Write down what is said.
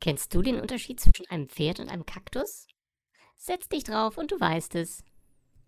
Kennst du den Unterschied zwischen einem Pferd und einem Kaktus? Setz dich drauf und du weißt es.